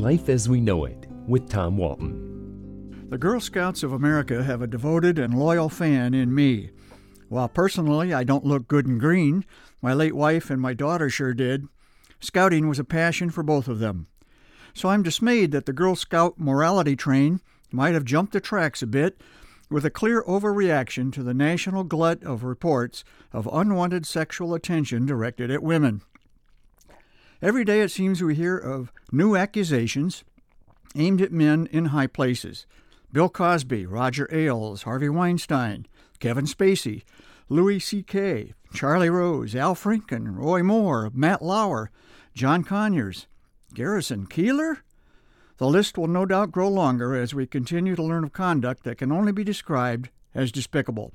Life as We Know It with Tom Walton. The Girl Scouts of America have a devoted and loyal fan in me. While personally I don't look good and green, my late wife and my daughter sure did. Scouting was a passion for both of them. So I'm dismayed that the Girl Scout morality train might have jumped the tracks a bit with a clear overreaction to the national glut of reports of unwanted sexual attention directed at women. Every day it seems we hear of new accusations aimed at men in high places. Bill Cosby, Roger Ailes, Harvey Weinstein, Kevin Spacey, Louis C.K., Charlie Rose, Al Franken, Roy Moore, Matt Lauer, John Conyers, Garrison Keillor? The list will no doubt grow longer as we continue to learn of conduct that can only be described as despicable.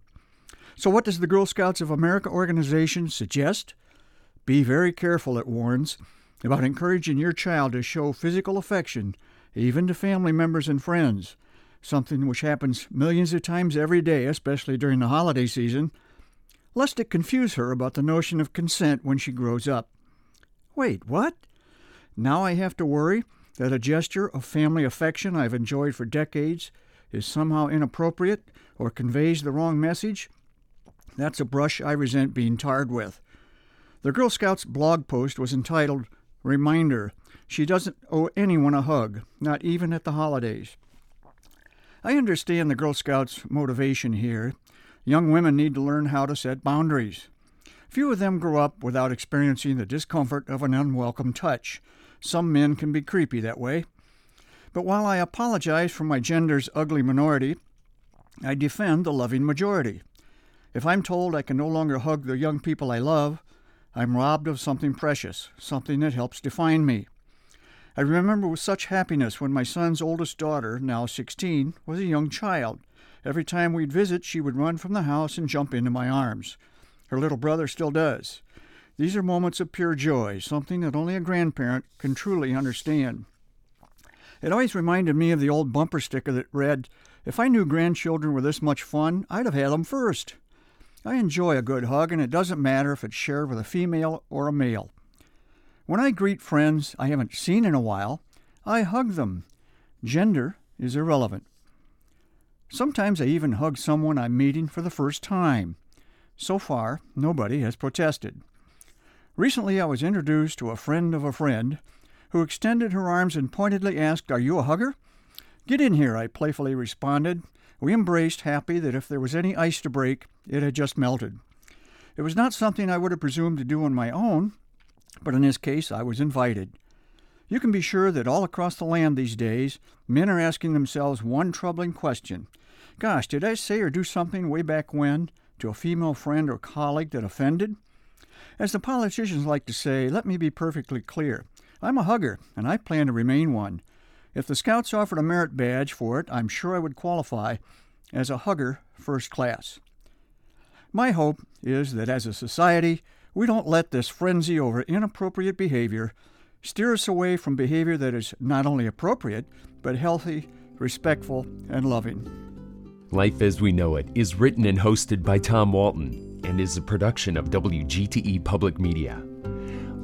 So, what does the Girl Scouts of America organization suggest? Be very careful, it warns, about encouraging your child to show physical affection, even to family members and friends, something which happens millions of times every day, especially during the holiday season, lest it confuse her about the notion of consent when she grows up. Wait, what? Now I have to worry that a gesture of family affection I've enjoyed for decades is somehow inappropriate or conveys the wrong message? That's a brush I resent being tarred with. The Girl Scouts blog post was entitled Reminder She Doesn't Owe Anyone a Hug, Not Even at the Holidays. I understand the Girl Scouts' motivation here. Young women need to learn how to set boundaries. Few of them grow up without experiencing the discomfort of an unwelcome touch. Some men can be creepy that way. But while I apologize for my gender's ugly minority, I defend the loving majority. If I'm told I can no longer hug the young people I love, I'm robbed of something precious, something that helps define me. I remember with such happiness when my son's oldest daughter, now 16, was a young child. Every time we'd visit, she would run from the house and jump into my arms. Her little brother still does. These are moments of pure joy, something that only a grandparent can truly understand. It always reminded me of the old bumper sticker that read, If I knew grandchildren were this much fun, I'd have had them first. I enjoy a good hug, and it doesn't matter if it's shared with a female or a male. When I greet friends I haven't seen in a while, I hug them. Gender is irrelevant. Sometimes I even hug someone I'm meeting for the first time. So far, nobody has protested. Recently, I was introduced to a friend of a friend who extended her arms and pointedly asked, Are you a hugger? Get in here, I playfully responded. We embraced, happy that if there was any ice to break, it had just melted. It was not something I would have presumed to do on my own, but in this case I was invited. You can be sure that all across the land these days, men are asking themselves one troubling question Gosh, did I say or do something way back when to a female friend or colleague that offended? As the politicians like to say, let me be perfectly clear. I'm a hugger, and I plan to remain one. If the Scouts offered a merit badge for it, I'm sure I would qualify as a hugger first class. My hope is that as a society, we don't let this frenzy over inappropriate behavior steer us away from behavior that is not only appropriate, but healthy, respectful, and loving. Life as We Know It is written and hosted by Tom Walton and is a production of WGTE Public Media.